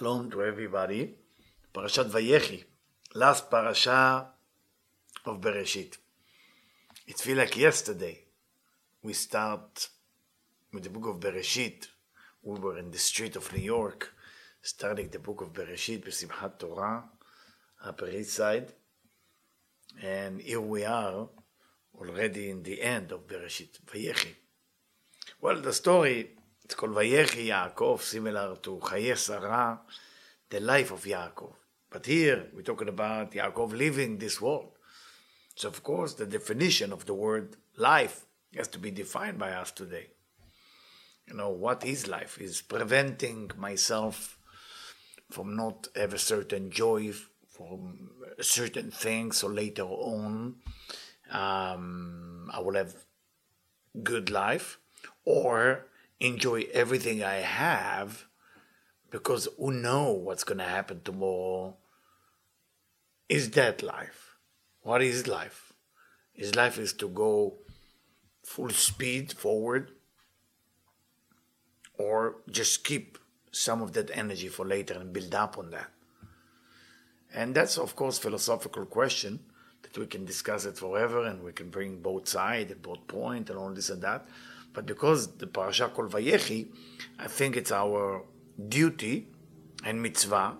Shalom to everybody. Parashat Vayechi, last parasha of Bereshit. It feels like yesterday we start with the book of Bereshit. We were in the street of New York, studying the book of Bereshit, Besimchat Torah, Upper East Side. And here we are, already in the end of Bereshit, Vayechi. Well, the story it's called Vayechi Yaakov, similar to Chaye Sarah, the life of Yaakov. But here we're talking about Yaakov living this world. So, of course, the definition of the word life has to be defined by us today. You know, what is life? Is preventing myself from not have a certain joy from certain things so later on um, I will have good life, or enjoy everything I have because who know what's going to happen tomorrow? Is that life? What is life? Is life is to go full speed forward or just keep some of that energy for later and build up on that? And that's of course philosophical question that we can discuss it forever and we can bring both sides and both point and all this and that. But because the parasha called Vayechi, I think it's our duty and mitzvah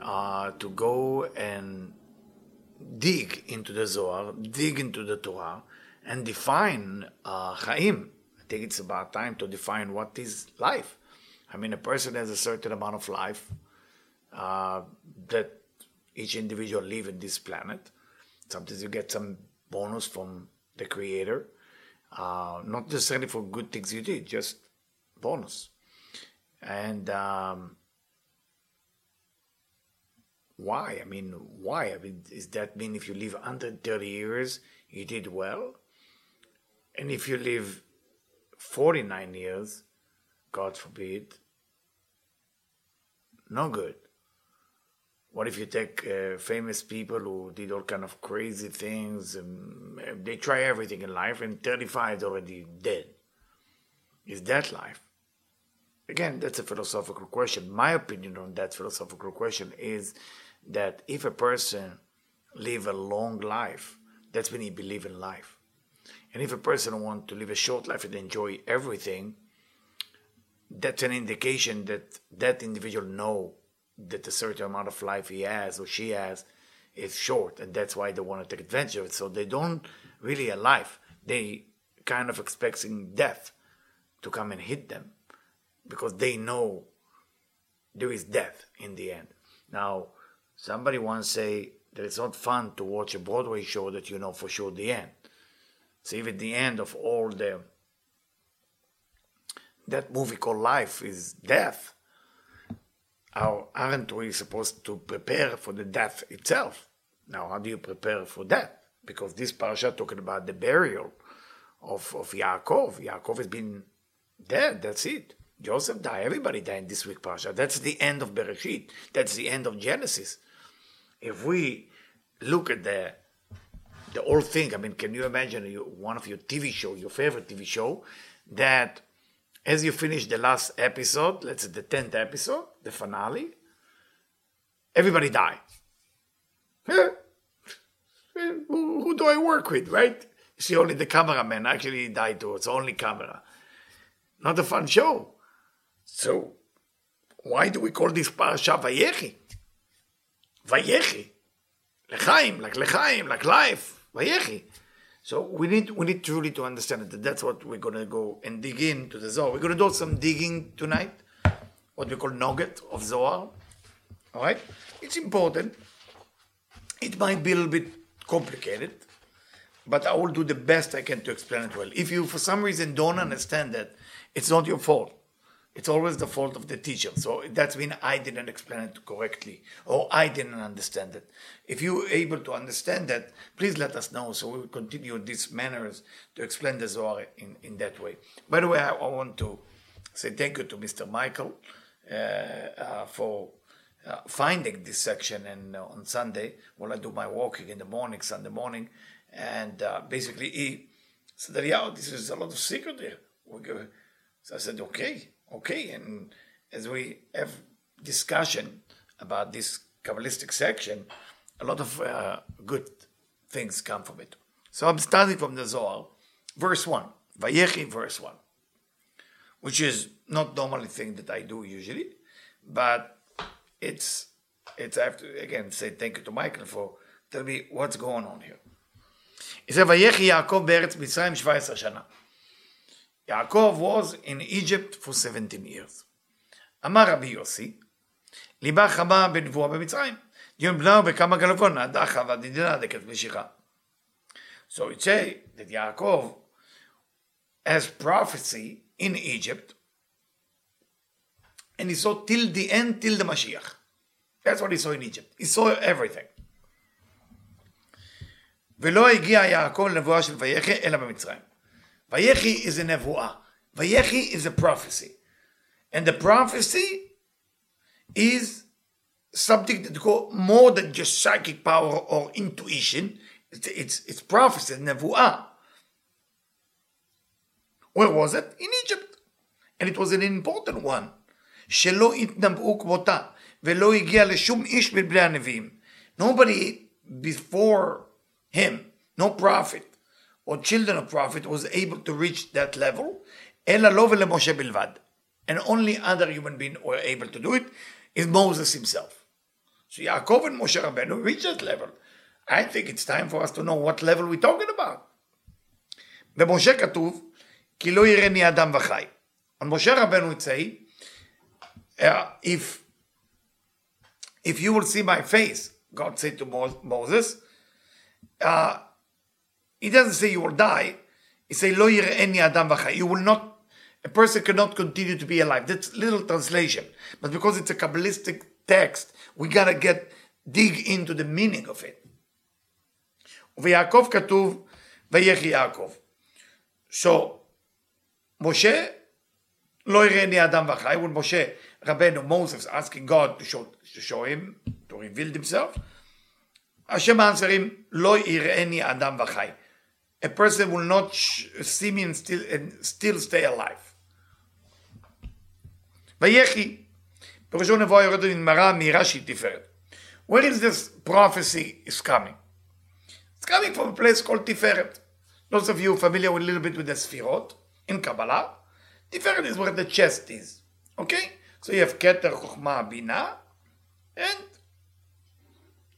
uh, to go and dig into the Zohar, dig into the Torah, and define uh, Chaim. I think it's about time to define what is life. I mean, a person has a certain amount of life uh, that each individual live in this planet. Sometimes you get some bonus from the Creator uh, not necessarily for good things you did, just bonus. And um, why? I mean, why? I mean, does that mean if you live under 30 years, you did well? And if you live 49 years, God forbid, no good. What if you take uh, famous people who did all kind of crazy things and they try everything in life and 35 is already dead? Is that life? Again, that's a philosophical question. My opinion on that philosophical question is that if a person live a long life, that's when he believe in life. And if a person want to live a short life and enjoy everything, that's an indication that that individual know that a certain amount of life he has or she has is short, and that's why they want to take advantage of it. So they don't really alive. They kind of expecting death to come and hit them because they know there is death in the end. Now, somebody once say that it's not fun to watch a Broadway show that you know for sure the end. So even the end of all the that movie called Life is death how aren't we supposed to prepare for the death itself? Now, how do you prepare for that? Because this parasha talking about the burial of, of Yaakov. Yaakov has been dead, that's it. Joseph died, everybody died in this week parasha. That's the end of Bereshit. That's the end of Genesis. If we look at the the whole thing, I mean, can you imagine you, one of your TV show, your favorite TV show, that as you finish the last episode, let's say the 10th episode, the finale, everybody die. who, who, do I work with, right? See only the cameraman actually died too. It's only camera. Not a fun show. So, why do we call this parasha Vayechi? Vayechi. Lechaim, like Lechaim, like life. Vayechi. So we need we need truly to understand that that's what we're gonna go and dig into the Zohar. We're gonna do some digging tonight, what we call nugget of Zohar. All right, it's important. It might be a little bit complicated, but I will do the best I can to explain it well. If you for some reason don't understand that, it's not your fault. It's always the fault of the teacher. So that's when I didn't explain it correctly or I didn't understand it. If you're able to understand that, please let us know so we will continue these manners to explain the Zohar in, in that way. By the way, I, I want to say thank you to Mr. Michael uh, uh, for uh, finding this section and uh, on Sunday when I do my walking in the morning, Sunday morning, and uh, basically he said, yeah, this is a lot of secret here. So I said, okay, okay. And as we have discussion about this Kabbalistic section, a lot of uh, good things come from it. So I'm starting from the Zohar, verse 1, Vayechi, verse 1, which is not normally thing that I do usually, but it's, it's I have to again say thank you to Michael for telling me what's going on here. He Vayechi Yaakov be'eretz Mitzrayim 17 shana. Yaakov was in Egypt for 17 years. אמר רבי יוסי, ליבה חמה בנבואה במצרים. דיון בנהו בכמה גלבון, נדחה ועדידינה דקת משיכה. So it say that Yaakov has prophecy in Egypt, and he saw till the end, till the Mashiach. That's what he saw in Egypt. He saw everything. ולא הגיע יעקב לנבואה של ויחי אלא במצרים. ויחי is a נבואה. ויחי is a prophecy. And the prophecy is something that go more than just psychic power or intuition. It's, it's, it's prophecy, nevuah. Where was it? In Egypt. And it was an important one. שלא התנבאו כמותה, ולא הגיע לשום איש מבני הנביאים. Nobody before him, no prophet or children of prophet was able to reach that level, אלא לו ולמשה בלבד. And only other human being were able to do it is Moses himself. So Yaakov and Moshe Rabbeinu reached that level. I think it's time for us to know what level we're talking about. במשה כתוב, כי לא יראני אדם וחי. On Moshe Rabbeinu would say, uh, if, if you will see my face, God said to Moses, uh, he doesn't say you will die. He say, לא יראני אדם וחי. You will not a person cannot continue to be alive. That's little translation. But because it's a Kabbalistic text, we gotta get, dig into the meaning of it. ויעקב כתוב, ויחי יעקב. So, Moshe, לא יראני אדם וחי, when Moshe, Rabbeinu, Moses asking God to show, to show him, to reveal himself, Hashem answering, לא יראני אדם וחי. A person will not see me and still, and still stay alive. ויחי, פירושו נבואה יורדת ממראה מהירה שהיא תפארת. Where is this prophecy is coming? It's coming from a place called Tiferet. Those of you familiar with a little bit with the Sfirot in Kabbalah, Tiferet is where the chest is. Okay? So you have Keter, Chokhmah, Bina, and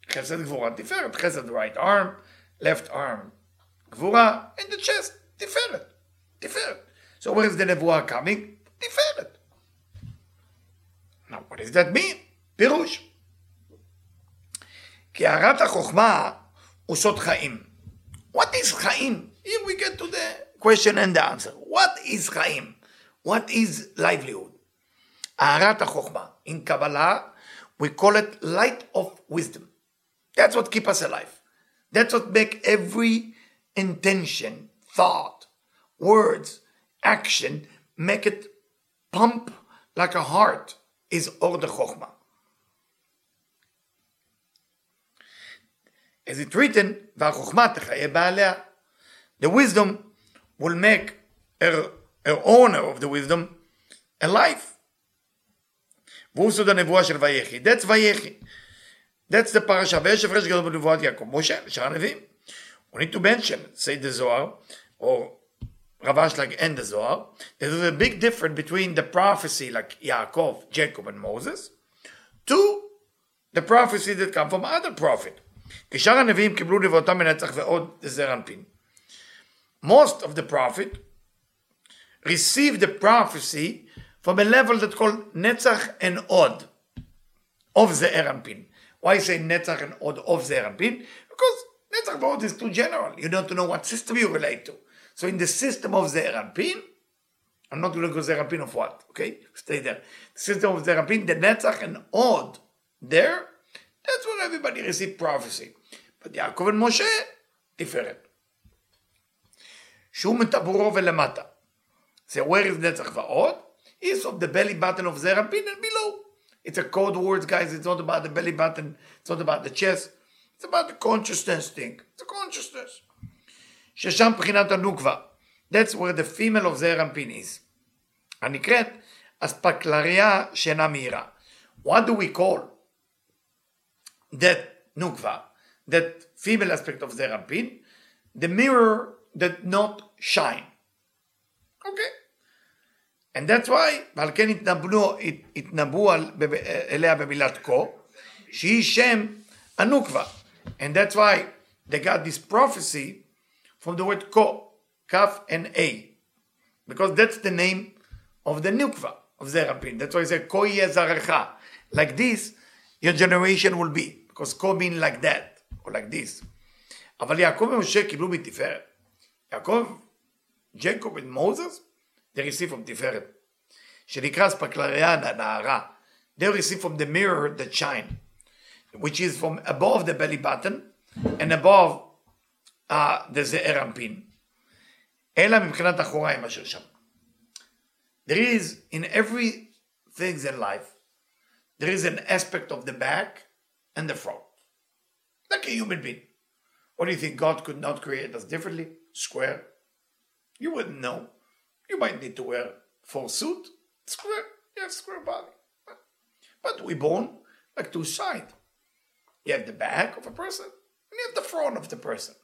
Chesed, Gvura, Tiferet. Chesed, right arm, left arm, Gvura, and the chest, Tiferet. Tiferet. So where is the Nevuah coming? Tiferet. Now, what does that mean? פירוש. כי הערת החוכמה הוא סוד חיים. What is חיים? Here we get to the question and the answer. What is חיים? What is livelihood? הערת החוכמה. In Kabbalah, we call it light of wisdom. That's what keep us alive. That's what make every intention, thought, words, action, make it pump like a heart is Or the Chokhmah. Is it written, The wisdom will make her, her owner of the wisdom alive. והוא סוד הנבואה של ויחי. That's ויחי. That's the parasha. ויש הפרש גדול בנבואת יעקב. משה ושאר הנביאים. we need to mention, say the Zohar, or Rav Ashlag and the Zohar, there's a big difference between the prophecy like Yaakov, Jacob, and Moses, to the prophecy that come from other prophet. Most of the prophet received the prophecy from a level that called Netzach and Od of the Eranpin. Why say Netzach and Od of the Eranpin? Because Netzach Borot is too general. You don't know what system you relate to. So in the system of Zeir Anpin, I'm not going to go Zeir Anpin of what, okay? Stay there. The system of Zeir Anpin, the Netzach and Od there, that's where everybody received prophecy. But Yaakov and Moshe, different. שהוא מטבורו velemata. So where is Netzach ועוד? It's of the belly button of Zeir Anpin and below. It's a code word, guys. It's not about the belly button. It's not about the chest. It's about the consciousness thing. It's a consciousness. ששם בחינת הנוקבה. That's where the female of זעיר אנפין is. הנקראת אספקלריה שאינה מהירה. what do we call that nukva, that female aspect of Zerampin, the mirror that not shine. Okay. And that's why, ועל כן התנבאו, התנבאו אליה במילת כה, שהיא שם הנוקבה. And that's why they got this prophecy from the word Ko, Kaf and A, because that's the name of the Nukva of Zeir Anpin. That's why I say Ko Zarecha. Like this, your generation will be, because Ko means like that, or like this. אבל יעקב ומשה קיבלו מתפארת. יעקב, ג'קוב and Moses, they receive from תפארת. שנקרא ספקלריאן, הנערה. They receive from the mirror that shine Which is from above the belly button and above uh, the זעיר אנפין. אלא מבחינת אחוריים אשר שם. There is, in every things in life, there is an aspect of the back and the front. Like a human being. What do you think? God could not create us differently? Square? You wouldn't know. You might need to wear full suit. Square. You have square body. But we born like two sides. You have the back of a person and you have the front of the person.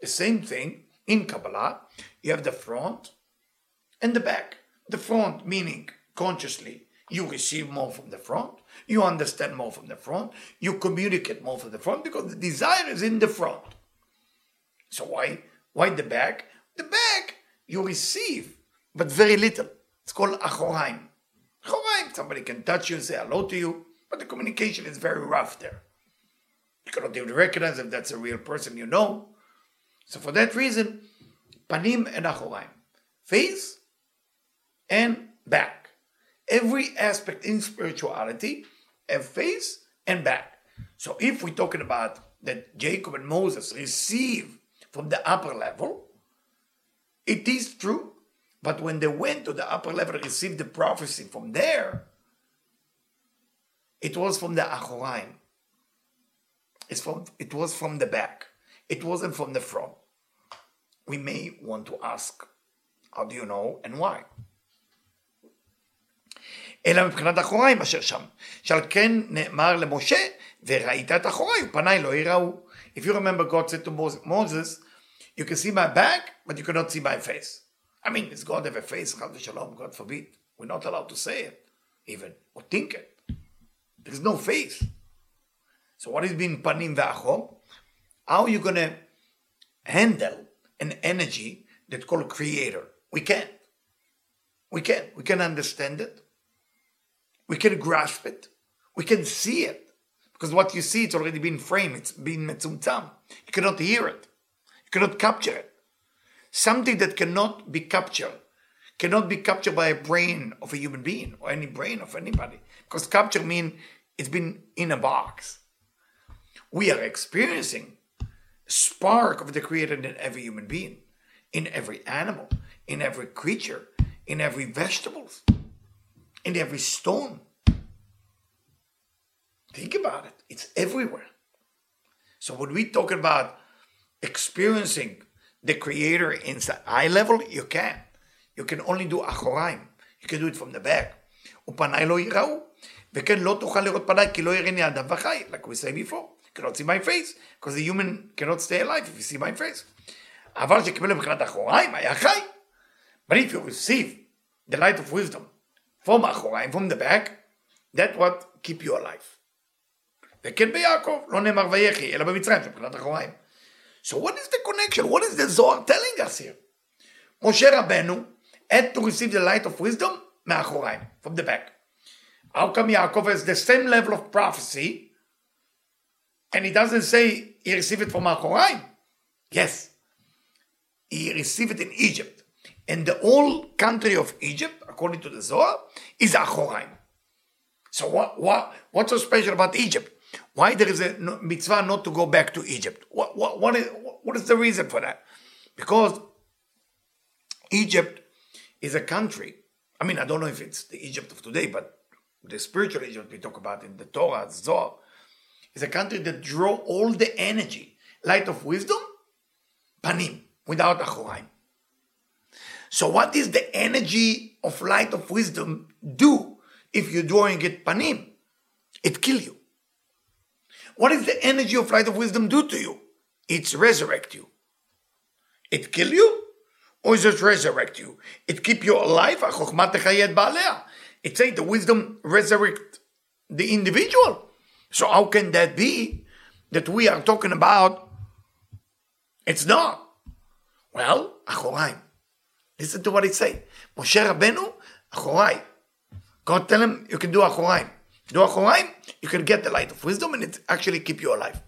The same thing in Kabbalah. You have the front and the back. The front meaning consciously you receive more from the front, you understand more from the front, you communicate more from the front because the desire is in the front. So why why the back? The back you receive, but very little. It's called achoraim. Achoraim, somebody can touch you and say hello to you, but the communication is very rough there. You cannot even recognize if that's a real person you know. So for that reason, panim and achoraim, face and back. Every aspect in spirituality have face and back. So if we're talking about that Jacob and Moses receive from the upper level, it is true. But when they went to the upper level received the prophecy from there, it was from the Achoraim. It's from, it was from the back. It wasn't from the front. We may want to ask, how do you know and why? אלא מבחינת אחוריים אשר שם. שעל כן נאמר למשה, וראית את אחוריי, ופניי לא יראו. If you remember God said to Moses, you can see my back, but you cannot see my face. I mean, does God have a face? Chas v'shalom, God forbid. We're not allowed to say it, even, or think it. There's no face. So what is being panim v'achom? How are you going to handle an energy that's called creator? We can't. We can't. We can understand it. We can grasp it. We can see it. Because what you see, it's already been framed. It's been metzumtzam. You cannot hear it. You cannot capture it. Something that cannot be captured cannot be captured by a brain of a human being or any brain of anybody. Because capture means it's been in a box We are experiencing spark of the creator in every human being, in every animal, in every creature, in every vegetables, in every stone. Think about it. It's everywhere. So when we talk about experiencing the creator in eye level, you can. You can only do אחוריים. You can do it from the back. ופניי לא יראו, וכן לא תוכל לראות פניי כי לא יראני אדם וחי, like we say before. You cannot see my face, because the human cannot stay alive if you see my face. אבל שקיבל מבחינת אחוריים, היה חי. But if you receive the light of wisdom from אחוריים, from the back, that what keep you alive. וכן ביעקב, לא נאמר ויחי, אלא במצרים, זה מבחינת אחוריים. So what is the connection? What is the Zohar telling us here? Moshe Rabbeinu had to receive the light of wisdom מאחוריים, from the back. How come Yaakov has the same level of prophecy and he doesn't say he received it from Achoraim? Yes. He received it in Egypt. And the whole country of Egypt, according to the Zohar, is Achoraim. So what, what, what's so special about Egypt? Why there is a mitzvah not to go back to Egypt? What, what, what, is, what is the reason for that? Because Egypt is a country. I mean, I don't know if it's the Egypt of today, but the spiritual Egypt we talk about in the Torah, Zohar, is a country that draw all the energy, light of wisdom, panim, without achoraim. So what is the energy of light of wisdom do if you're drawing it panim? It kill you. What does the energy of light of wisdom do to you? It's resurrect you. It kill you? Or is it resurrect you? It keep you alive? It say the wisdom resurrect the individual. So how can that be that we are talking about? It's not. Well, Achoraim. Listen to what it say. Moshe Rabbeinu, Achorai. God tell him you can do Achoraim. Do Achoraim, you can get the light of wisdom and it actually keep you alive.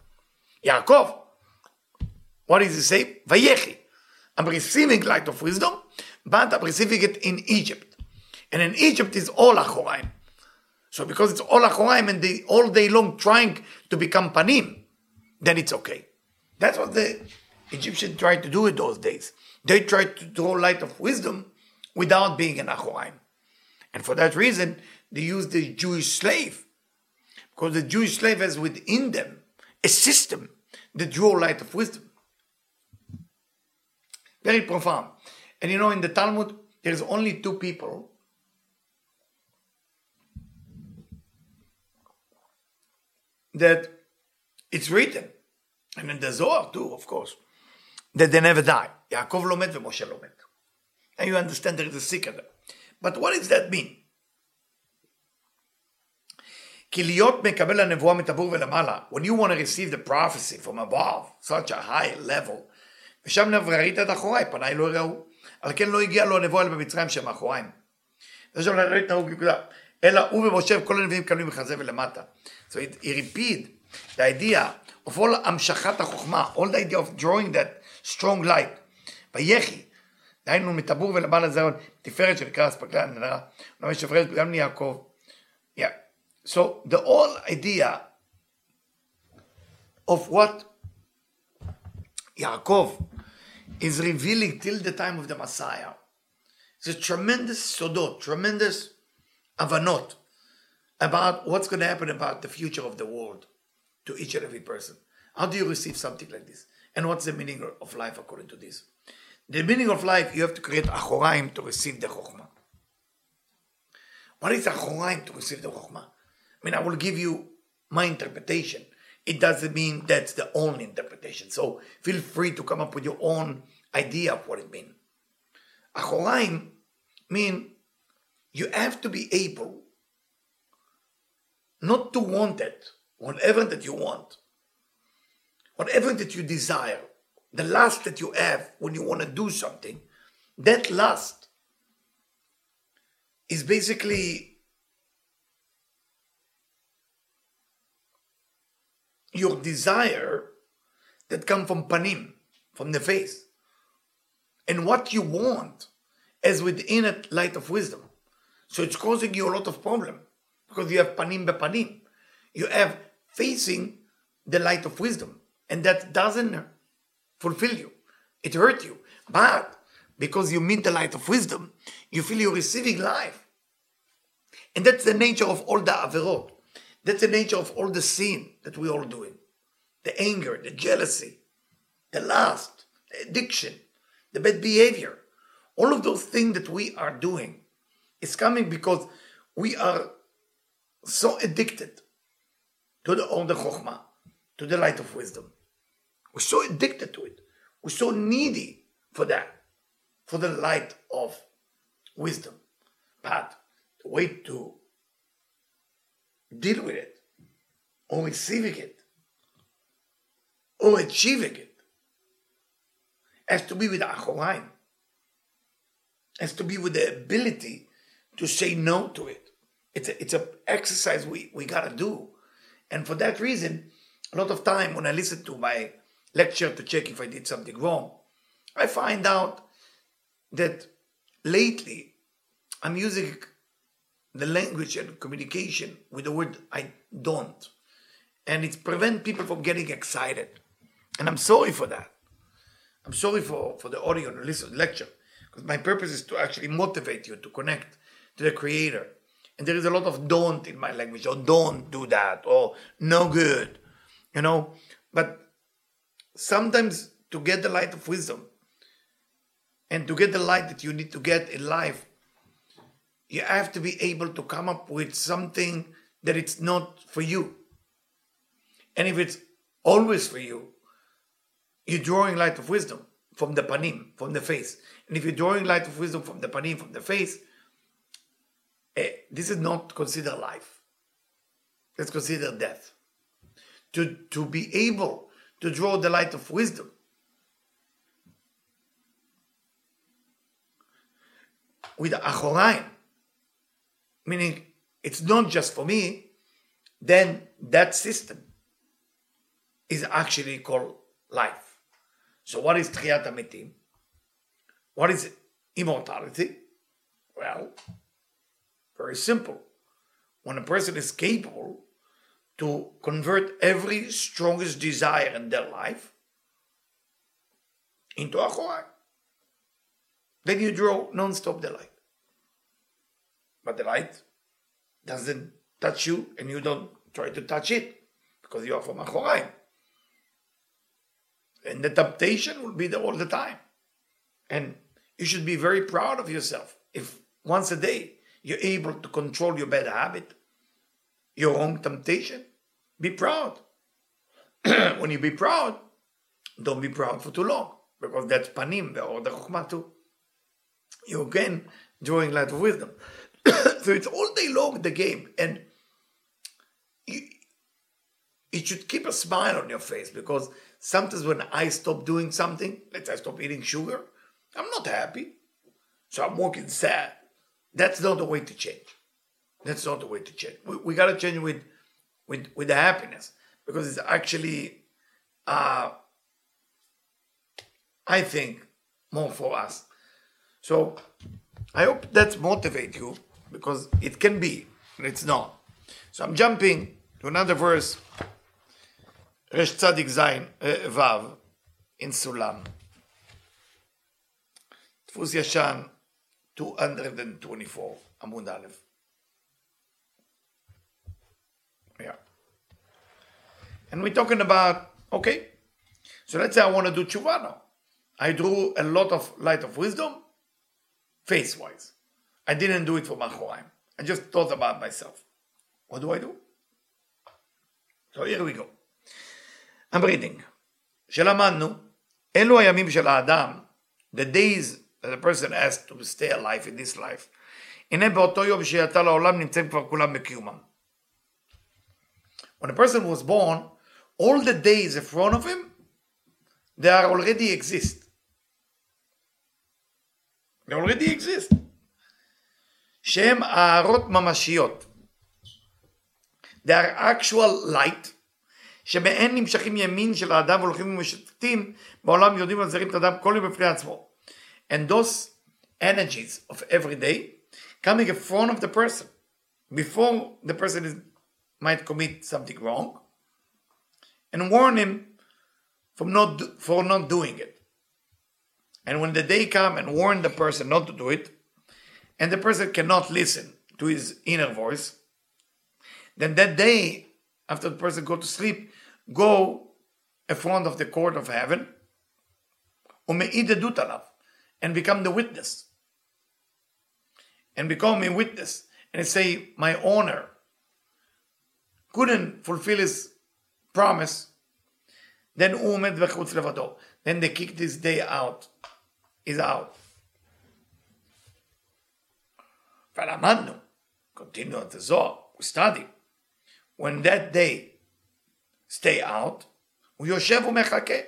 Yaakov, what does he say? Vayechi. I'm receiving light of wisdom, but I'm receiving it in Egypt. And in Egypt is all Achoraim. So because it's all Achoraim and they all day long trying to become Panim, then it's okay. That's what the Egyptians tried to do in those days. They tried to draw light of wisdom without being an Achoraim. And for that reason, they used the Jewish slave. Because the Jewish slave has within them a system that draw light of wisdom. Very profound. And you know, in the Talmud, there's only two people that it's written, and in the Zohar too, of course, that they never die. Yaakov lo met Moshe lo met. And you understand there is a secret. But what does that mean? כי להיות מקבל הנבואה מטבור ולמעלה, when you want to receive the prophecy from above, such a high level, ושם נבררית את אחוריי, פניי לא יראו. על כן לא הגיע לו הנבואה אלא במצרים שהם אחוריים. זה שם נראית נהוג נקודה. אלא הוא ומשה וכל הנביאים קבלים מחזה ולמטה. So it, he repeat the idea of all המשכת החוכמה, all the idea of drawing that strong light. ויחי, דהיינו מטבור ולמעלה זרון, תפארת שנקרא אספקלן, נראה, נאמר שפרש גם ליעקב. So the whole idea of what Yaakov is revealing till the time of the Messiah. It's a tremendous sodot, tremendous avanot about what's going to happen about the future of the world to each and every person. How do you receive something like this? And what's the meaning of life according to this? The meaning of life, you have to create achoraim to receive the chokhmah. What is achoraim to receive the chokhmah? I mean, I will give you my interpretation. It doesn't mean that's the only interpretation. So feel free to come up with your own idea of what it means. Achoraim mean you have to be able not to want it, whatever that you want, whatever that you desire, the lust that you have when you want to do something, that lust is basically your desire that come from panim, from the face. And what you want is within it light of wisdom. So it's causing you a lot of problem because you have panim be panim. You have facing the light of wisdom, and that doesn't fulfill you. It hurt you. But because you meet the light of wisdom, you feel you're receiving life. And that's the nature of all the averot. That's the nature of all the sin that we all doing. The anger, the jealousy, the lust, the addiction, the bad behavior. All of those things that we are doing is coming because we are so addicted to the the chokhmah, to the light of wisdom. We're so addicted to it. We're so needy for that, for the light of wisdom. But the way to deal with it, or receiving it, or achieving it, has to be with Achoraim. Has to be with the ability to say no to it. It's a, it's an exercise we, we gotta do. And for that reason, a lot of time when I listen to my lecture to check if I did something wrong, I find out that lately I'm using the language and communication with the word I don't. And it's prevent people from getting excited. And I'm sorry for that. I'm sorry for, for the audio and listen lecture. Because my purpose is to actually motivate you to connect to the creator. And there is a lot of don't in my language, or don't do that, or no good. You know? But sometimes to get the light of wisdom and to get the light that you need to get in life, you have to be able to come up with something that it's not for you. And if it's always for you, you're drawing light of wisdom from the panim, from the face. And if you're drawing light of wisdom from the panim, from the face, eh, this is not considered life. Let's consider death. To, to be able to draw the light of wisdom with achoraim, meaning it's not just for me, then that system is actually called life. So what is Tchiyat HaMetim? What is immortality? Well, very simple. When a person is capable to convert every strongest desire in their life into a Chorah, then you draw non-stop the light. But the light doesn't touch you and you don't try to touch it because you are from Achoraim. And the temptation will be there all the time. And you should be very proud of yourself if once a day you're able to control your bad habit, your wrong temptation. Be proud. when you be proud, don't be proud for too long because that's panim, or the chokhmah too. You again drawing light of wisdom. so it's all day long the game, and you, it should keep a smile on your face because sometimes when I stop doing something, let's say I stop eating sugar, I'm not happy. So I'm walking sad. That's not the way to change. That's not the way to change. We, we gotta change with with with the happiness because it's actually uh I think more for us. So I hope that motivate you because it can be, but it's not. So I'm jumping to another verse, Resh Tzadik Zayin uh, Vav in Sulam. דפוס ישן 224, עמוד א'. Yeah. And we're talking about, okay, so let's say I want to do tshuva now. I drew a lot of light of wisdom, face wise. I didn't do it for Machoraim. I just thought about myself. What do I do? So here we go. I'm reading. שלמדנו, אלו הימים של האדם, the days a person has to stay alive in this life. הנה באותו יום שיצא לעולם נמצאים כבר כולם בקיומם. When a person was born, all the days in front of him, they are already exist. They already exist. שהם הארות ממשיות. They are actual light, שמהן נמשכים ימין של האדם והולכים ומשוטטים בעולם יודעים ומזהירים את האדם כל יום בפני עצמו. And those energies of every day coming in front of the person before the person is, might commit something wrong and warn him from not for not doing it. And when the day come and warn the person not to do it, and the person cannot listen to his inner voice, then that day, after the person go to sleep, go in front of the court of heaven, and become the witness. And become a witness. And say, my owner couldn't fulfill his promise, then Then they kick this day out. Is out. ולמדנו, continue at the Zohar, we study, when that day stay out, הוא יושב ומחכה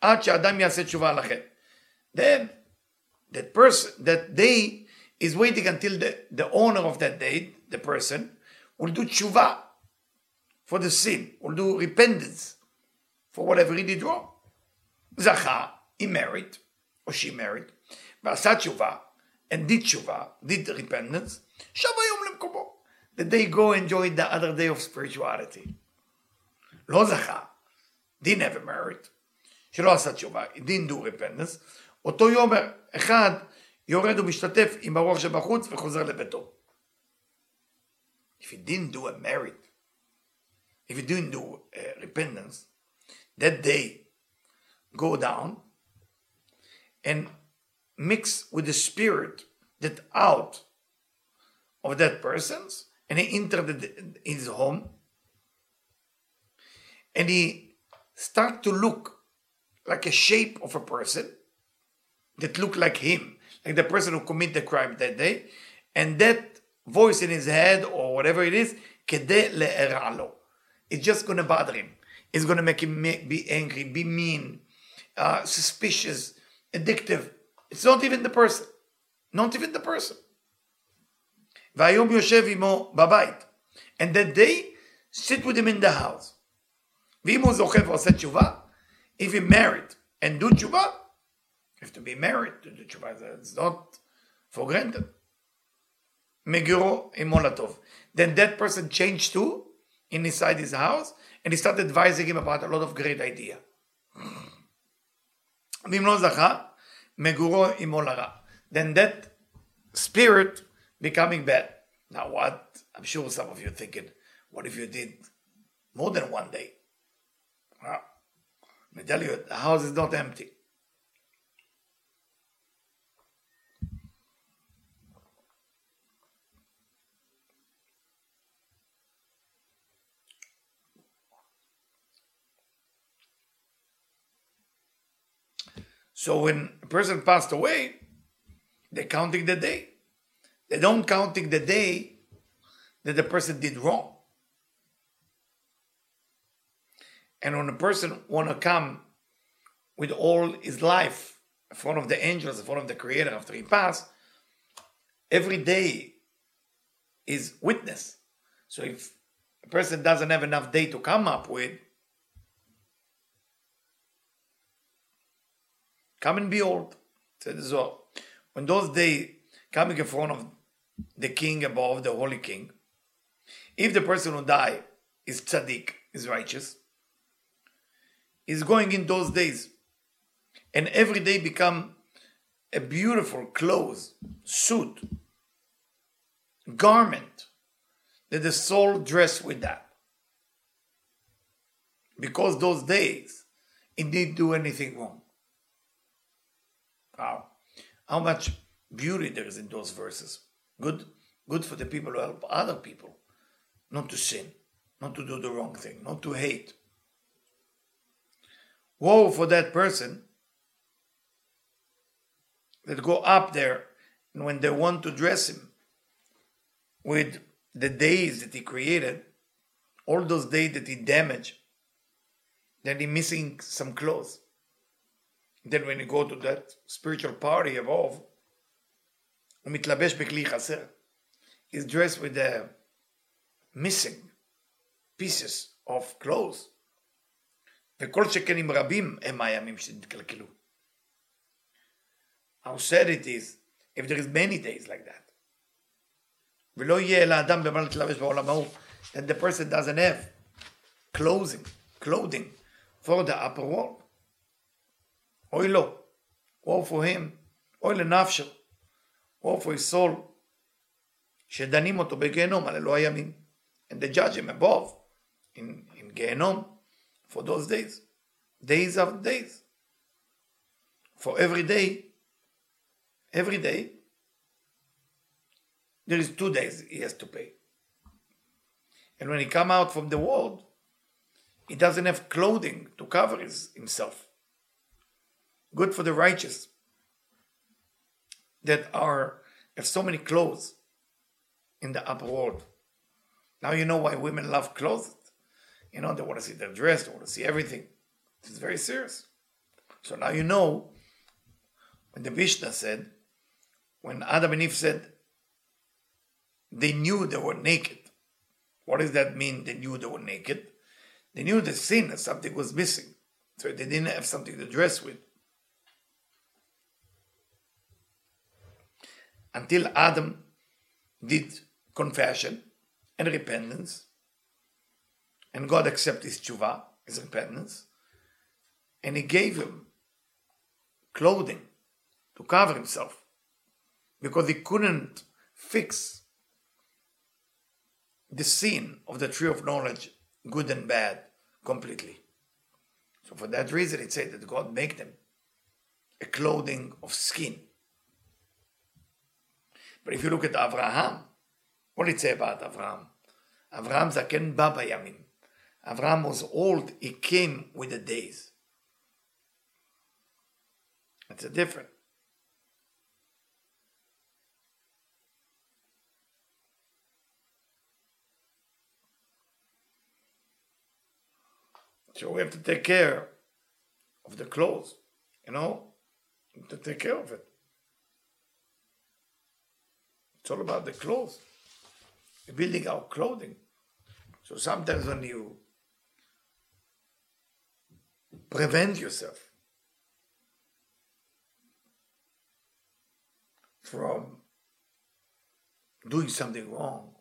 עד שאדם יעשה תשובה על החטא. Then that person, that day is waiting until the, the owner of that day, the person, will do tshuva for the sin, will do repentance for whatever he did wrong. זכה, he married, or she married, ועשה תשובה, and did tshuva, did repentance, שב היום למקומו. That they go enjoy the other day of spirituality. לא זכה, didn't have a merit, שלא עשה תשובה, he didn't do repentance, אותו יום אחד יורד ומשתתף עם הרוח שבחוץ וחוזר לביתו. If he didn't do a merit, if he didn't do uh, repentance, that day go down and mix with the spirit that out of that person's and he entered his home and he started to look like a shape of a person that looked like him, like the person who committed the crime that day, and that voice in his head or whatever it is, כדי להרע לו. It's just going to bother him. It's going to make him ma- be angry, be mean, uh, suspicious, addictive. It's not even the person. Not even the person. והיום יושב עמו בבית. And that day, sit with him in the house. ואם הוא זוכה ועושה תשובה, if he married and do תשובה, have to be married to the tshuva. It's not for granted. Meguro Imolatov. Then that person changed too in inside his house and he started advising him about a lot of great idea. Meguro Imolara. Then that spirit becoming bad. Now what? I'm sure some of you thinking, what if you did more than one day? Well, I tell you, the house is not empty. So when a person passed away, they're counting the day. They don't counting the day that the person did wrong. And when a person want to come with all his life in front of the angels, in front of the Creator after he passed, every day is witness. So if a person doesn't have enough day to come up with, come and behold. Said the Zohar. When those days coming in front of the king above, the holy king, if the person who died is tzaddik, is righteous, is going in those days, and every day become a beautiful clothes, suit, garment that the soul dress with that. Because those days it didn't do anything wrong. Wow. How much beauty there is in those verses. Good, good for the people who help other people not to sin, not to do the wrong thing, not to hate. Woe for that person that go up there and when they want to dress him with the days that he created, all those days that he damaged, then he missing some clothes. Then when you go to that spiritual party above, הוא מתלבש בכלי חסר. He's dressed with the missing pieces of clothes. וכל שכן עם רבים הם הימים שנתקלקלו. How sad it is if there is many days like that. ולא יהיה לאדם במה להתלבש בעולם ההוא. That the person doesn't have clothing, clothing for the upper world. אוי לו, woe for him, אוי לנפשו, woe for his soul, שדנים אותו בגיהנום על אלוהי הימים. And they judge him above, in, in גיהנום, for those days. Days after days. For every day, every day, there is two days he has to pay. And when he come out from the world, he doesn't have clothing to cover his, himself. Good for the righteous that are have so many clothes in the upper world. Now you know why women love clothes. You know they want to see their dress, they want to see everything. It's very serious. So now you know when the Mishnah said, when Adam and Eve said they knew they were naked. What does that mean? They knew they were naked. They knew the sin that something was missing. So they didn't have something to dress with. Until Adam did confession and repentance, and God accepted his tshuva, his repentance, and he gave him clothing to cover himself because he couldn't fix the sin of the tree of knowledge, good and bad, completely. So for that reason, it said that God made them a clothing of skin. But if you look at Abraham, What did it say about Avraham? Avraham Zaken ba bayamim. Avraham was old, he came with the days. It's a different. So we have to take care of the clothes, you know, to take care of it. It's all about the clothes, building our clothing. So sometimes when you prevent yourself from doing something wrong,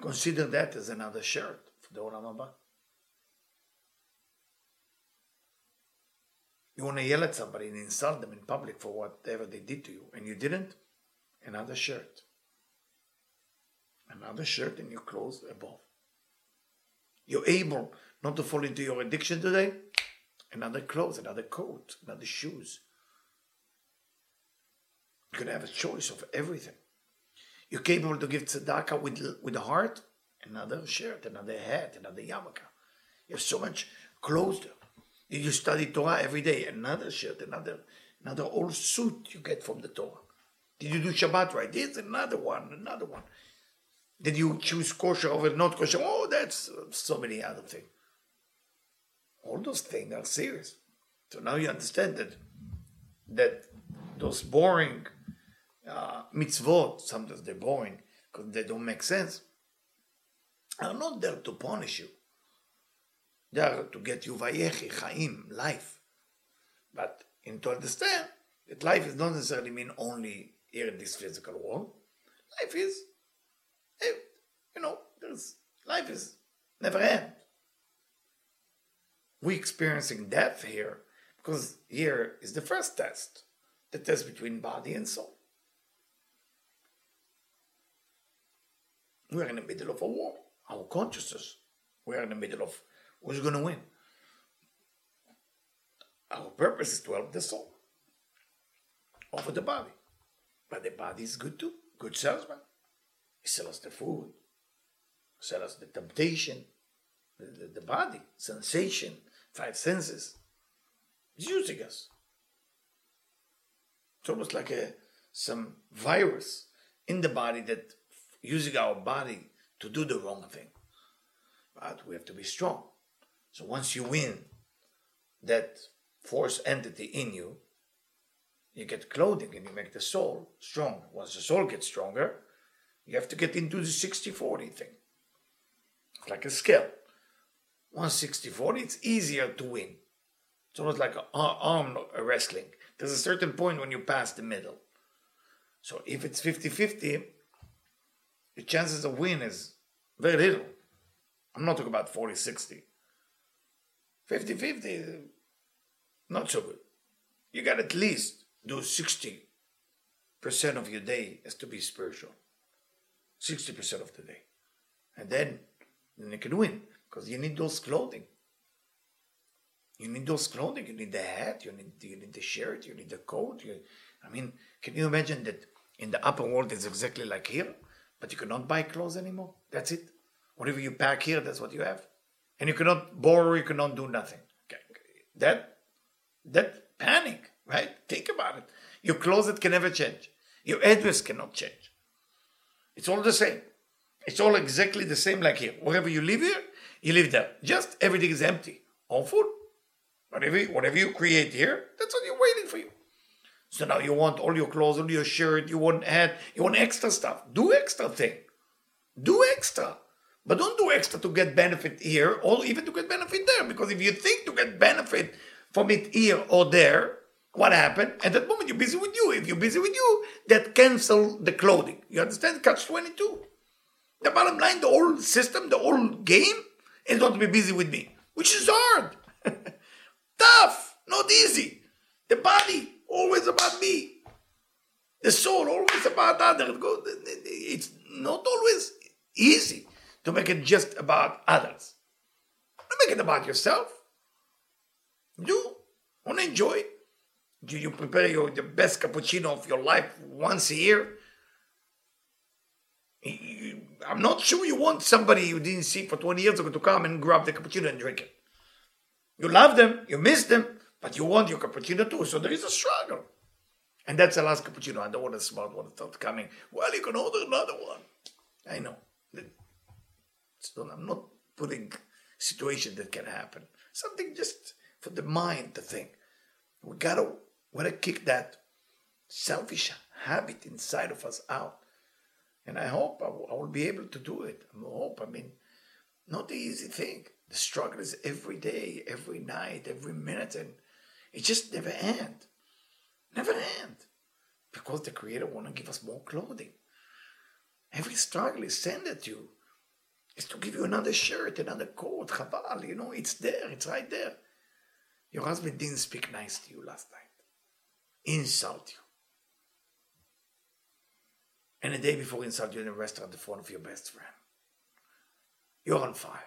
consider that as another shirt for the Olam Haba. You want to yell at somebody and insult them in public for whatever they did to you, and you didn't? Another shirt. Another shirt and your clothes above. You're able not to fall into your addiction today? Another clothes, another coat, another shoes. You can have a choice of everything. You're capable to give tzedakah with, with the heart? Another shirt, another hat, another yarmulke. You have so much clothes. You study Torah every day? Another shirt, another another old suit you get from the Torah. Did you do Shabbat right? There's another one, another one. Did you choose kosher over not kosher? Oh, that's so many other things. All those things are serious. So now you understand that that those boring uh, mitzvot, sometimes they're boring because they don't make sense, are not there to punish you. They are to get you vayechi, chaim, life. But in to understand that life does not necessarily mean only here in this physical world. Life is, you know, there's life is never end. We experiencing death here because here is the first test, the test between body and soul. We're in the middle of a war. Our consciousness. We're in the middle of who's going to win. Our purpose is to help the soul over the body. But the body is good too, good salesman. He sells us the food, sells us the temptation, the, the, the body, sensation, five senses. He's using us. It's almost like a some virus in the body that using our body to do the wrong thing. But we have to be strong. So once you win that force entity in you, you get clothing and you make the soul strong. Once the soul gets stronger, you have to get into the 60 40 thing. It's like a scale. 160 40, it's easier to win. It's almost like arm wrestling. There's a certain point when you pass the middle. So if it's 50 50, the chances of win is very little. I'm not talking about 40 60. 50 50, not so good. You got at least do 60% of your day has to be spiritual. 60% of the day. And then, then you can win because you need those clothing. You need those clothing. You need the hat. You need you need the shirt. You need the coat. You, I mean, can you imagine that in the upper world it's exactly like here, but you cannot buy clothes anymore. That's it. Whatever you pack here, that's what you have and you cannot borrow, you cannot do nothing. That that panic, right? Think about it. Your closet can never change. Your address cannot change. It's all the same. It's all exactly the same like here. Wherever you live here, you live there. Just everything is empty. All food. Whatever, whatever you create here, that's what you're waiting for you. So now you want all your clothes, all your shirt, you want hat, you want extra stuff. Do extra thing. Do extra. But don't do extra to get benefit here or even to get benefit there. Because if you think to get benefit from it here or there, what happened? At that moment, you're busy with you. If you're busy with you, that cancel the clothing. You understand? Catch 22. The bottom line, the whole system, the whole game is not to be busy with me, which is hard. Tough, not easy. The body, always about me. The soul, always about others. It's not always easy to make it just about others. Don't make it about yourself. You want to enjoy. Do you prepare your, the best cappuccino of your life once a year? I'm not sure you want somebody you didn't see for 20 years ago to come and grab the cappuccino and drink it. You love them, you miss them, but you want your cappuccino too. So there is a struggle. And that's the last cappuccino. I don't want a smart one to start coming. Well, you can order another one. I know. So I'm not putting situation that can happen. Something just for the mind to think. We gotta, we gotta kick that selfish habit inside of us out. And I hope I will, be able to do it. I hope. I mean, not the easy thing. The struggle is every day, every night, every minute, and it just never ends. Never end. Because the Creator want to give us more clothing. Every struggle is sent at you. Is to give you another shirt, another coat, chaval, you know, it's there, it's right there. Your husband didn't speak nice to you last night. Insult you. And the day before insult you in a restaurant in front of your best friend. You're on fire.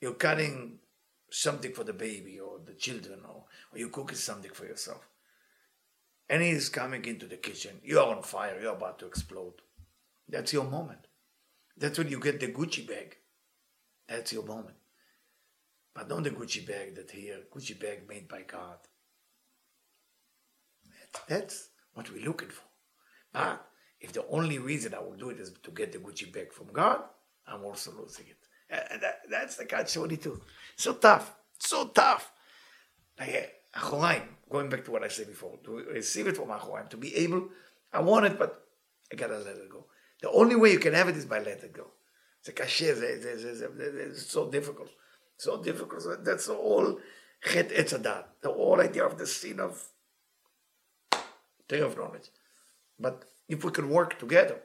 You're cutting something for the baby or the children or, or you're cooking something for yourself. And he's coming into the kitchen. You're on fire. You're about to explode. That's your moment. That's when you get the Gucci bag. That's your moment. But not the Gucci bag that here, Gucci bag made by God. That's what we're looking for. But if the only reason I will do it is to get the Gucci bag from God, I'm also losing it. And that, that's the catch 22. So tough. So tough. Like, uh, Achoraim, going back to what I said before, to receive it from Achoraim, to be able, I want it, but I gotta let it go. The only way you can have it is by letting it go. It's a cachet, it's so difficult. So difficult. That's all the whole idea of the sin of knowledge. But if we can work together,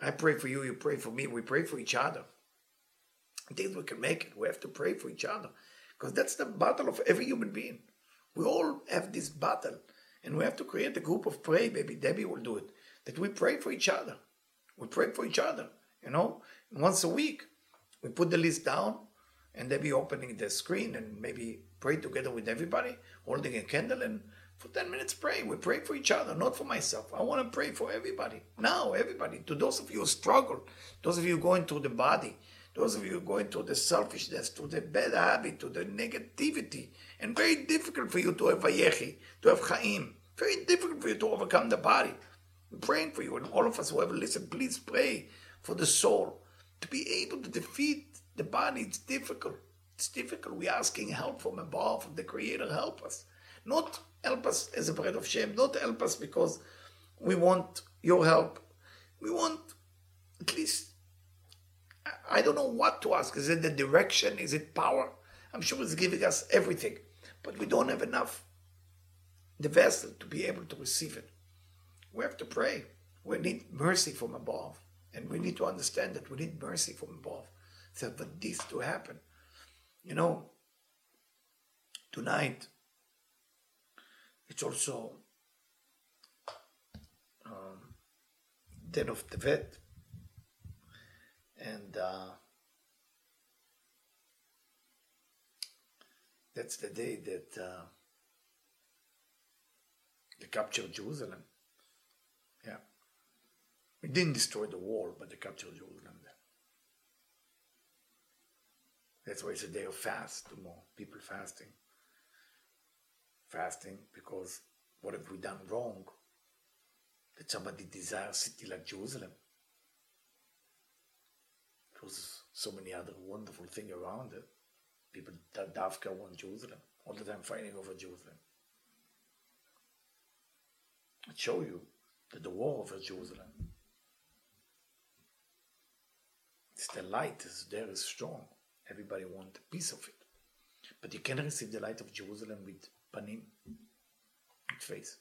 I pray for you, you pray for me, we pray for each other. I think we can make it. We have to pray for each other. Because that's the battle of every human being. We all have this battle. And we have to create a group of pray, baby. Debbie will do it. That we pray for each other. We pray for each other. You know? And once a week, we put the list down and Debbie opening the screen and maybe pray together with everybody, holding a candle and for 10 minutes pray. We pray for each other, not for myself. I want to pray for everybody. Now, everybody. To those of you who struggle, those of you going through the body, those of you going through the selfishness, to the bad habit, to the negativity, and very difficult for you to have Vayechi, to have Chaim. Very difficult for you to overcome the body. Praying for you, and all of us who have listened, please pray for the soul to be able to defeat the body. It's difficult. It's difficult. We're asking help from above, from the Creator. Help us. Not help us as a bread of shame. Not help us because we want your help. We want at least, I don't know what to ask. Is it the direction? Is it power? I'm sure it's giving us everything, but we don't have enough the vessel to be able to receive it. We have to pray. We need mercy from above. And we need to understand that we need mercy from above so for this to happen. You know, tonight, it's also um, Den of Tevet. And uh, that's the day that uh, they captured Jerusalem. Yeah. We didn't destroy the wall, but they captured Jerusalem there. That's why it's a day of fast, more people fasting. Fasting because what have we done wrong? That somebody desires a city like Jerusalem. Was so many other wonderful things around it. People that Dafka want Jerusalem, all the time fighting over Jerusalem. It show you that the war over Jerusalem, it's the light is there is strong. Everybody want a piece of it. But you cannot receive the light of Jerusalem with with face.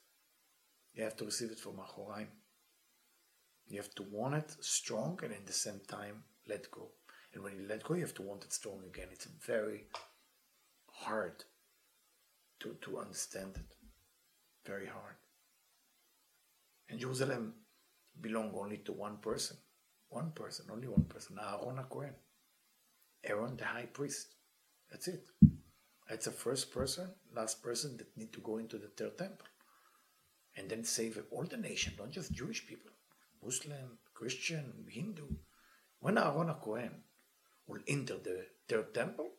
You have to receive it from Achoraim. You have to want it strong and at the same time let go. And when you let go, you have to want it strong again. It's very hard to, to understand it. Very hard. And Jerusalem belonged only to one person. One person, only one person, Aaron. Aaron the high priest. That's it. That's the first person, last person that need to go into the third temple. And then save all the nation, not just Jewish people. Muslim, Christian, Hindu. When Aaron Cohen will enter the third temple,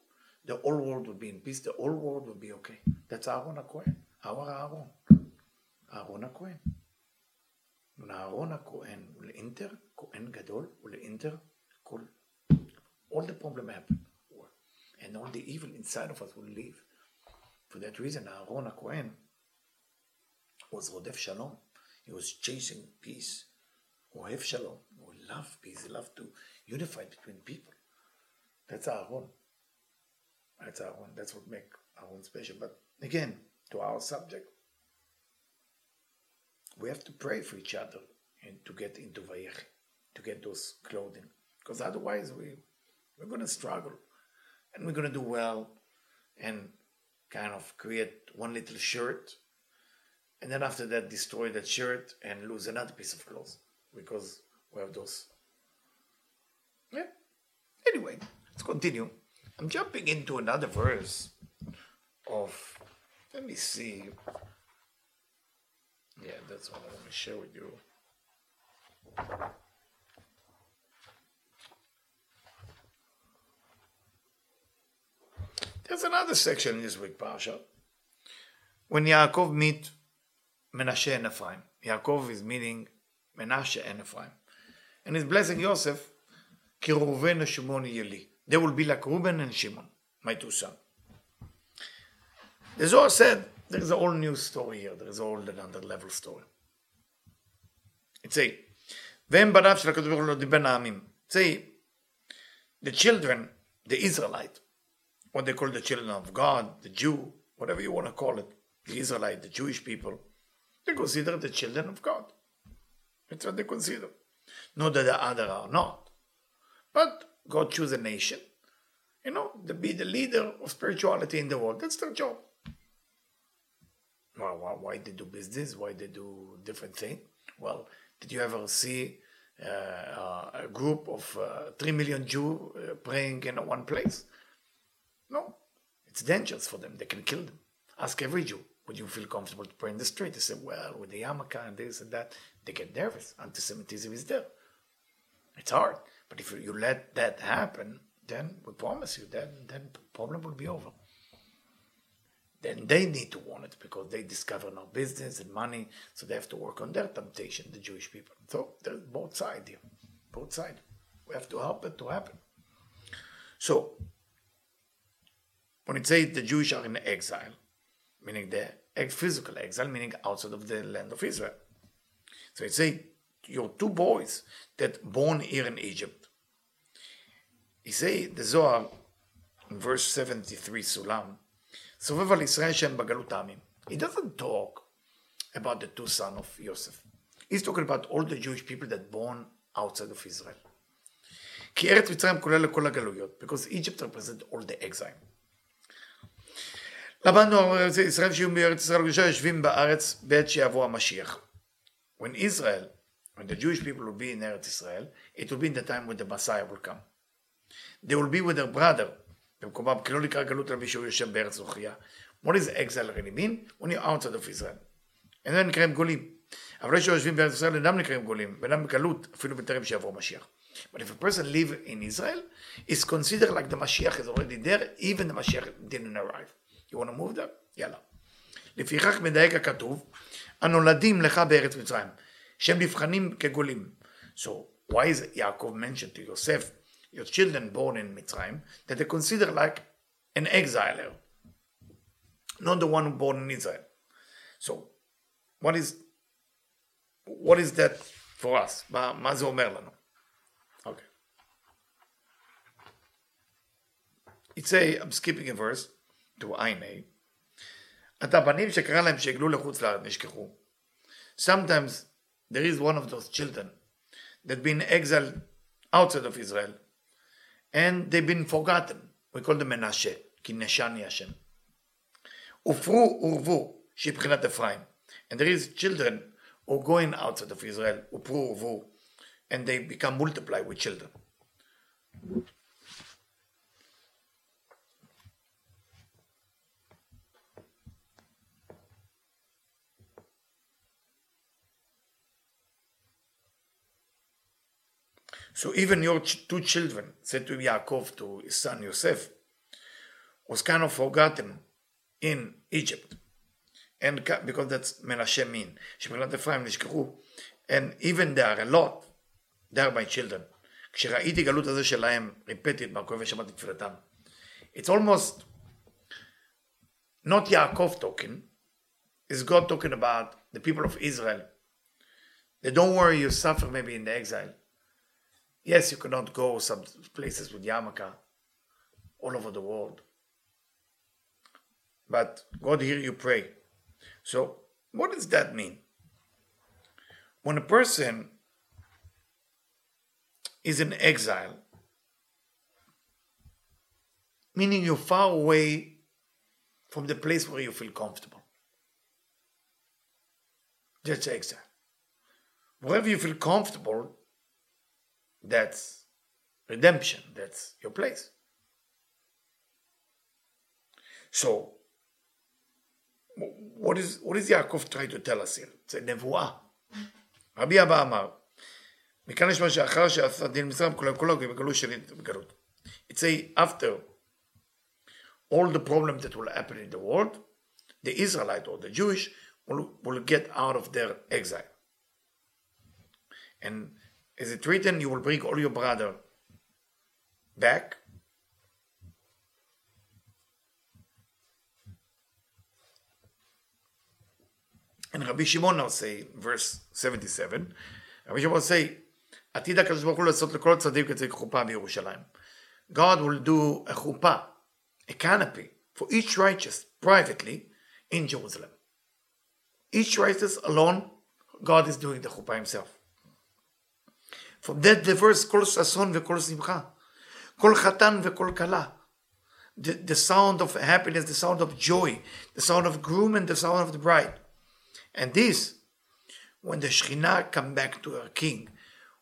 the whole world will be in peace, the whole world will be okay. That's Aaron Cohen, our Aaron. Aaron Cohen. When Aaron Cohen will enter, Cohen Gadol will enter, all the problem happen. And all the evil inside of us will leave. For that reason, our Aaron Cohen was Rodef Shalom. He was chasing peace. Ohev Shalom. We love peace. He loved to unify between people. That's our Aaron. That's Aaron. That's what makes Aaron special. But again, to our subject, we have to pray for each other and to get into Vayechi, to get those clothing. Because otherwise we, we're going to struggle and we're going to do well and kind of create one little shirt. And then after that destroy that shirt and lose another piece of clothes because we have those. Yeah. Anyway let's continue. I'm jumping into another verse of let me see. Yeah that's what i want to share with you there's another section in this week parsha when Yaakov meet Menashe and Ephraim. Yaakov is meeting Menashe and Ephraim. And he's blessing Yosef, Ki Reuven Shimon Yeli. They will be like Reuben and Shimon, my two sons. The Zohar said there is a whole new story here. There is a whole another level story. It say, והם בניו של הקדוש ברוך הוא דיבר העמים. Say, the children, the Israelite, what they call the children of God, the Jew, whatever you want to call it, the Israelite, the Jewish people, they consider the children of God. That's what they consider. Not that the other are not. But God choose a nation, you know, to be the leader of spirituality in the world. That's their job. Well, why, why they do business? Why they do different thing? Well, did you ever see uh, uh, a group of uh, three million Jews uh, praying in one place? No, it's dangerous for them. They can kill them. Ask every Jew. Would you feel comfortable to pray in the street? They say, well, with the yarmulke and this and that, they get nervous. Anti-Semitism is there. It's hard. But if you let that happen, then we promise you, then then problem will be over. Then they need to want it because they discover no business and money, so they have to work on their temptation, the Jewish people. So there's both sides here. Both sides. We have to help it to happen. So when it says the Jewish are in exile, meaning the physical exile, meaning outside of the land of Israel. So it says your two boys that born here in Egypt. He say the Zohar in verse 73 Sulam, סובב על ישראל שהם בגלות העמים. He doesn't talk about the two sons of Yosef. He's talking about all the Jewish people that born outside of Israel. כי ארץ מצרים כולל לכל הגלויות, because Egypt represents all the exile. למדנו ישראל שיהיו בארץ ישראל הקדושה יושבים בארץ בעת שיבוא המשיח. When Israel, when the Jewish people will be in Eretz Israel, it will be in the time when the Messiah will come. They will be with their brother, במקומם, כי לא נקרא גלות על מי שהוא יושב בארץ זוכיה. What is exile really mean? When you're outside of Israel. אינם נקראים גולים. אבל אלה שיושבים בארץ ישראל אינם נקראים גולים, ואינם בגלות, אפילו בטרם שיבוא משיח. But if a person live in Israel, is considered like the Mashiach is already there, even the Mashiach didn't arrive. You want to move that? יאללה. לפיכך מדייק הכתוב, הנולדים לך בארץ מצרים, שהם נבחנים כגולים. So, why is Yaakov mentioned to Yosef, your children born in Mitzrayim, that they consider like an exiler, not the one born in Israel. So, what is, what is that for us? מה, מה זה אומר לנו? Okay. It's a, I'm skipping a verse. to ע"ה, את הבנים שקרא להם שהגלו לחוץ לארץ נשכחו. Sometimes there is one of those children that been exiled outside of Israel and they've been forgotten. We call them מנשה, כי נשני השם. הופרו הורבו, שהיא בחינת אפרים. And there is children who going outside of Israel, הופרו הורבו, and they become multiply with children. So even your ch- two children said to Yaakov to his son Yosef was kind of forgotten in Egypt. And ca- because that's Menashe mean. שמבחינת אפרים נשכחו. And even there are a lot, they are my children. כשראיתי גלות הזה שלהם, ריפאתי את מרקו ושמעתי תפילתם. It's almost not Yaakov talking, it's God talking about the people of Israel. They don't worry, you suffer maybe in the exile. Yes, you cannot go some places with Yamaka all over the world. But God hear you pray. So, what does that mean? When a person is in exile, meaning you're far away from the place where you feel comfortable. That's exile. Wherever you feel comfortable, that's redemption. That's your place. So, what is what is Yaakov trying to tell us here? It's a נבואה. רבי אבא אמר, מכאן יש מה שאחר שעשה דין מצרים כולם כולם בגלות שלי בגלות. It's a after all the problems that will happen in the world, the Israelite or the Jewish will, will get out of their exile. And is it written, you will bring all your brother back? And Rabbi Shimon now say, verse 77, Rabbi Shimon say, עתיד הקדוש ברוך הוא לעשות לכל הצדיק את חופה בירושלים. God will do a chuppah, a canopy, for each righteous privately in Jerusalem. Each righteous alone, God is doing the chuppah himself. From that the verse kol sason vekol simcha, kol chatan vekol kala. The, the sound of happiness, the sound of joy, the sound of groom and the sound of the bride. And this, when the Shekhinah come back to her king,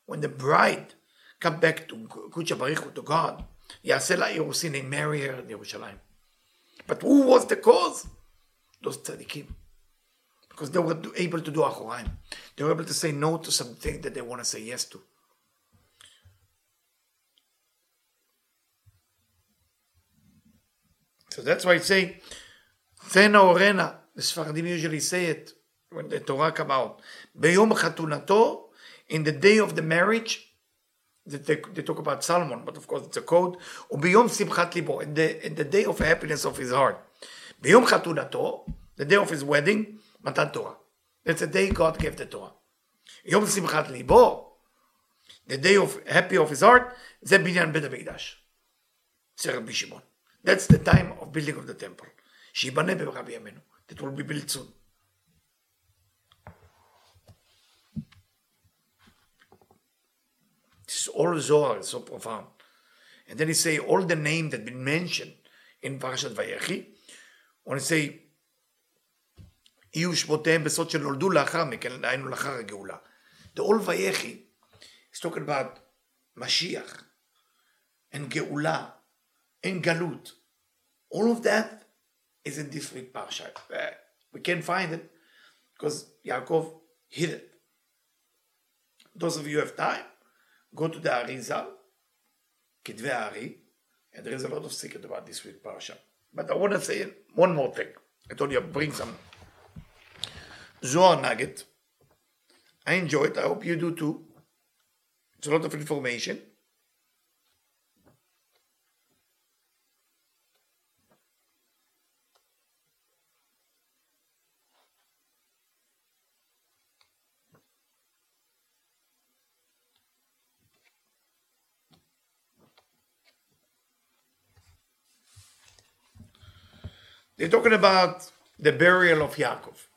when the bride come back to Kudsha Brich Hu, to God, Yasela Yerusin, they marry her in Yerushalayim. But who was the cause? Those tzaddikim. Because they were able to do achoraim. They were able to say no to something that they want to say yes to. So that's why I say, Tzena Urena, the Sfaradim usually say it when the Torah come out. Beyom Chatunato, in the day of the marriage, that they, they talk about Solomon, but of course it's a code. Ubiyom Simchat Libo, in the, in the day of happiness of his heart. Beyom Chatunato, the day of his wedding, Matan Torah. That's the day God gave the Torah. Yom Simchat Libo, the day of happy of his heart, זה beda בית המקדש. אצל That's the time of building of the temple. שיבנה ברבי ימינו. That will be built soon. This is all Zohar, so profound. And then he say all the name that been mentioned in פרשת ויחי, when he say, יהיו שמותיהם בסוד שנולדו לאחר מכן, דהיינו לאחר הגאולה. The all ויחי is talking about Mashiach and גאולה and גלות. All of that is in this week parsha. Uh, we can't find it because Yaakov hid it. Those of you who have time, go to the Arizal, Kitvei Ari, and there is a lot of secret about this week parsha. But I want to say one more thing. I told you I'll bring some Zohar nugget. I enjoy it. I hope you do too. It's a lot of information. They're talking about the burial of Yaakov.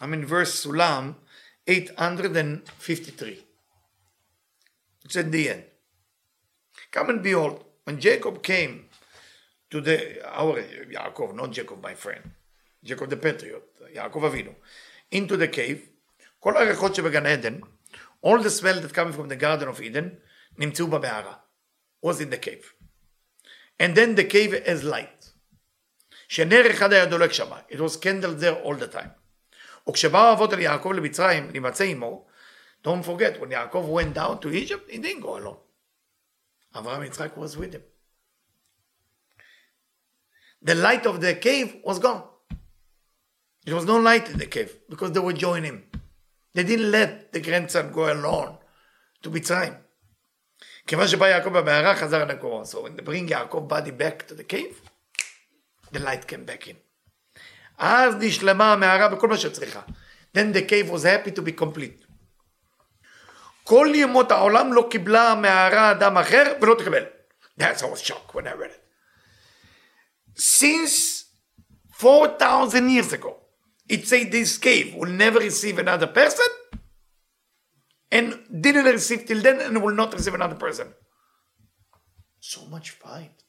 I'm in verse Sulam 853. It's at the end. Come and behold, when Jacob came to the our Yaakov, not Jacob, my friend, Jacob the patriot, Yaakov Avinu, into the cave, כל הריחות שבגן עדן, all the smell that coming from the garden of Eden, נמצאו במערה, was in the cave. And then the cave has light. שנר אחד היה דולק שמה, it was candle there all the time. וכשבאו אבות אל יעקב למצרים להימצא עמו, Don't forget, when Yaakov went down to Egypt, he didn't go alone. Avraham Yitzchak was with him. The light of the cave was gone. There was no light in the cave because they would join him. They didn't let the grandson go alone to Mitzrayim. כיוון שבא יעקב במערה חזר למקומו. So when they bring Yaakov body back to the cave, the light came back in. אז נשלמה המערה בכל מה שצריכה. Then the cave was happy to be complete. כל ימות העולם לא קיבלה המערה אדם אחר ולא תקבל. That's I was shocked when I read it. Since 4,000 years ago, it said this cave will never receive another person and didn't receive till then and will not receive another person. So much fight,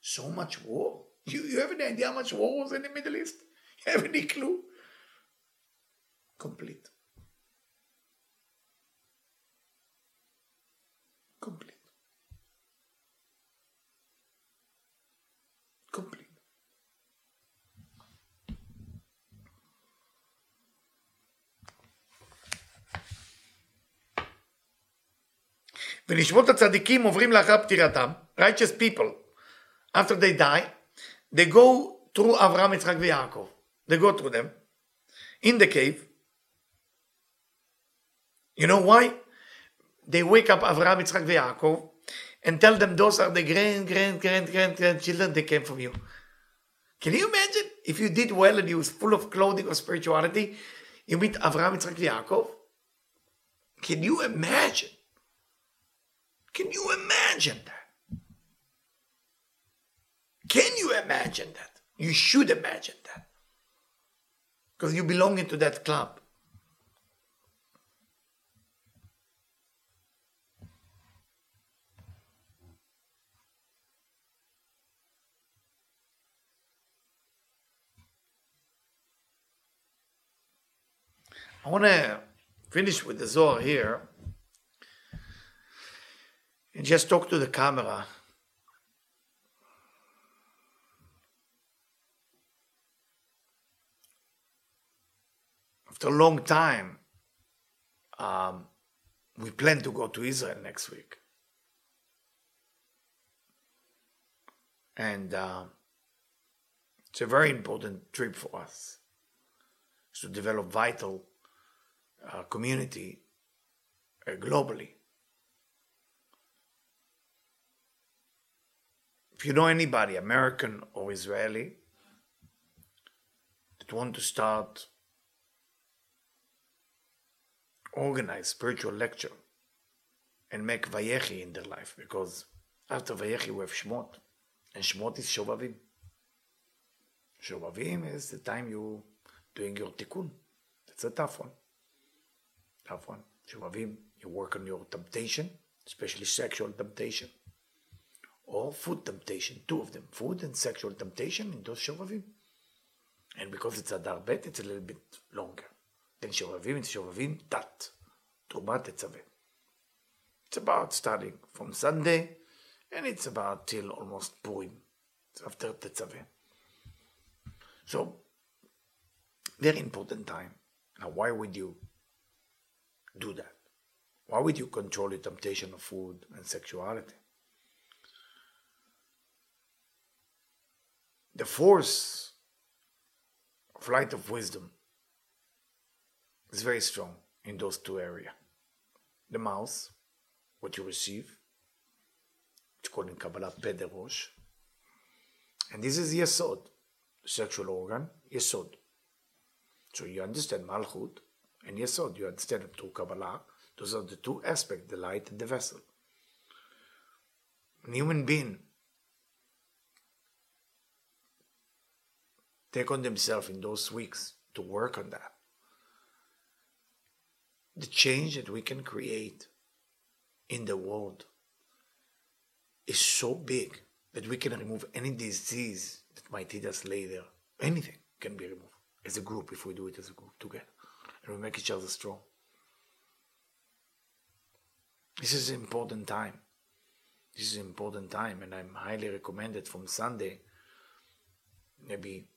so much war. You, you have any idea how much war was in the Middle East? You have any clue? Complete. Complete. Complete. ונשמות הצדיקים עוברים לאחר פטירתם, righteous people, after they die, they go through Avram, Yitzchak, and Yaakov. They go through them in the cave. You know why? They wake up Avram, Yitzchak, and Yaakov and tell them those are the grand, grand, grand, grand, children they came from you. Can you imagine if you did well and you was full of clothing or spirituality, you meet Avram, Yitzchak, and Yaakov? Can you imagine? Can you imagine that? Can you imagine that? You should imagine that. Because you belong into that club. I want to finish with the Zohar here and just talk to the camera. After a long time, um, we plan to go to Israel next week. And uh, it's a very important trip for us to develop vital uh, community uh, globally. If you know anybody, American or Israeli, that want to start organize spiritual lecture and make Vayechi in their life, because after Vayechi we have Shmot, and Shmot is Shovavim. Shovavim is the time you doing your tikkun. It's a tough one. Tough one. Shovavim, you work on your temptation, especially sexual temptation or food temptation, two of them, food and sexual temptation in those Shovavim. And because it's a Bet, it's a little bit longer. Then Shovavim, it's Shovavim Tat, Trumat Tetzaveh. It's about starting from Sunday, and it's about till almost Purim. It's after Tetzaveh. So, very important time. Now, why would you do that? Why would you control the temptation of food and sexuality? the force of light of wisdom is very strong in those two areas. The mouth, what you receive, it's called in Kabbalah Pederosh. And this is Yesod, sexual organ, Yesod. So you understand Malchut and Yesod, you understand it through Kabbalah. Those are the two aspects, the light and the vessel. Human being take on themselves in those weeks to work on that. The change that we can create in the world is so big that we can remove any disease that might hit us later. Anything can be removed as a group if we do it as a group together and we make each other strong. This is an important time. This is an important time, and I'm highly recommended from Sunday. Maybe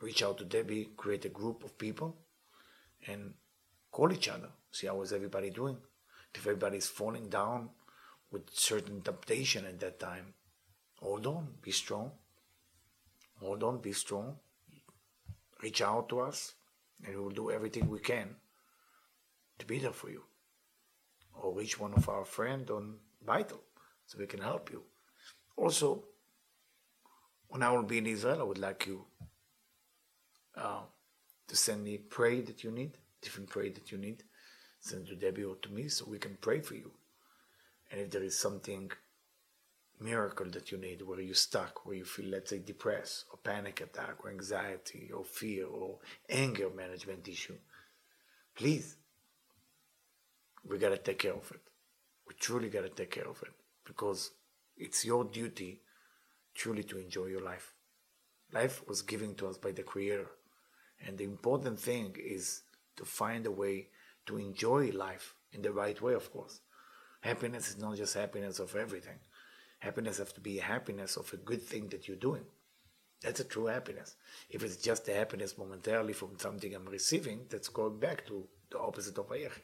reach out to Debbie, create a group of people, and call each other, see how is everybody doing. If everybody's falling down with certain temptation at that time, hold on, be strong. Hold on, be strong. Reach out to us, and we will do everything we can to be there for you. Or reach one of our friends on Vital so we can help you. Also, when I will be in Israel, I would like you uh, to send me pray that you need, different pray that you need. Send to Debbie or to me so we can pray for you. And if there is something miracle that you need where you're stuck, where you feel, let's say, depressed or panic attack or anxiety or fear or anger management issue, please, we got to take care of it. We truly got to take care of it because it's your duty truly to enjoy your life. Life was given to us by the Creator. And the important thing is to find a way to enjoy life in the right way, of course. Happiness is not just happiness of everything. Happiness has to be happiness of a good thing that you're doing. That's a true happiness. If it's just a happiness momentarily from something I'm receiving, that's going back to the opposite of Vayechi.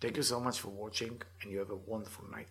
Thank you so much for watching, and you have a wonderful night.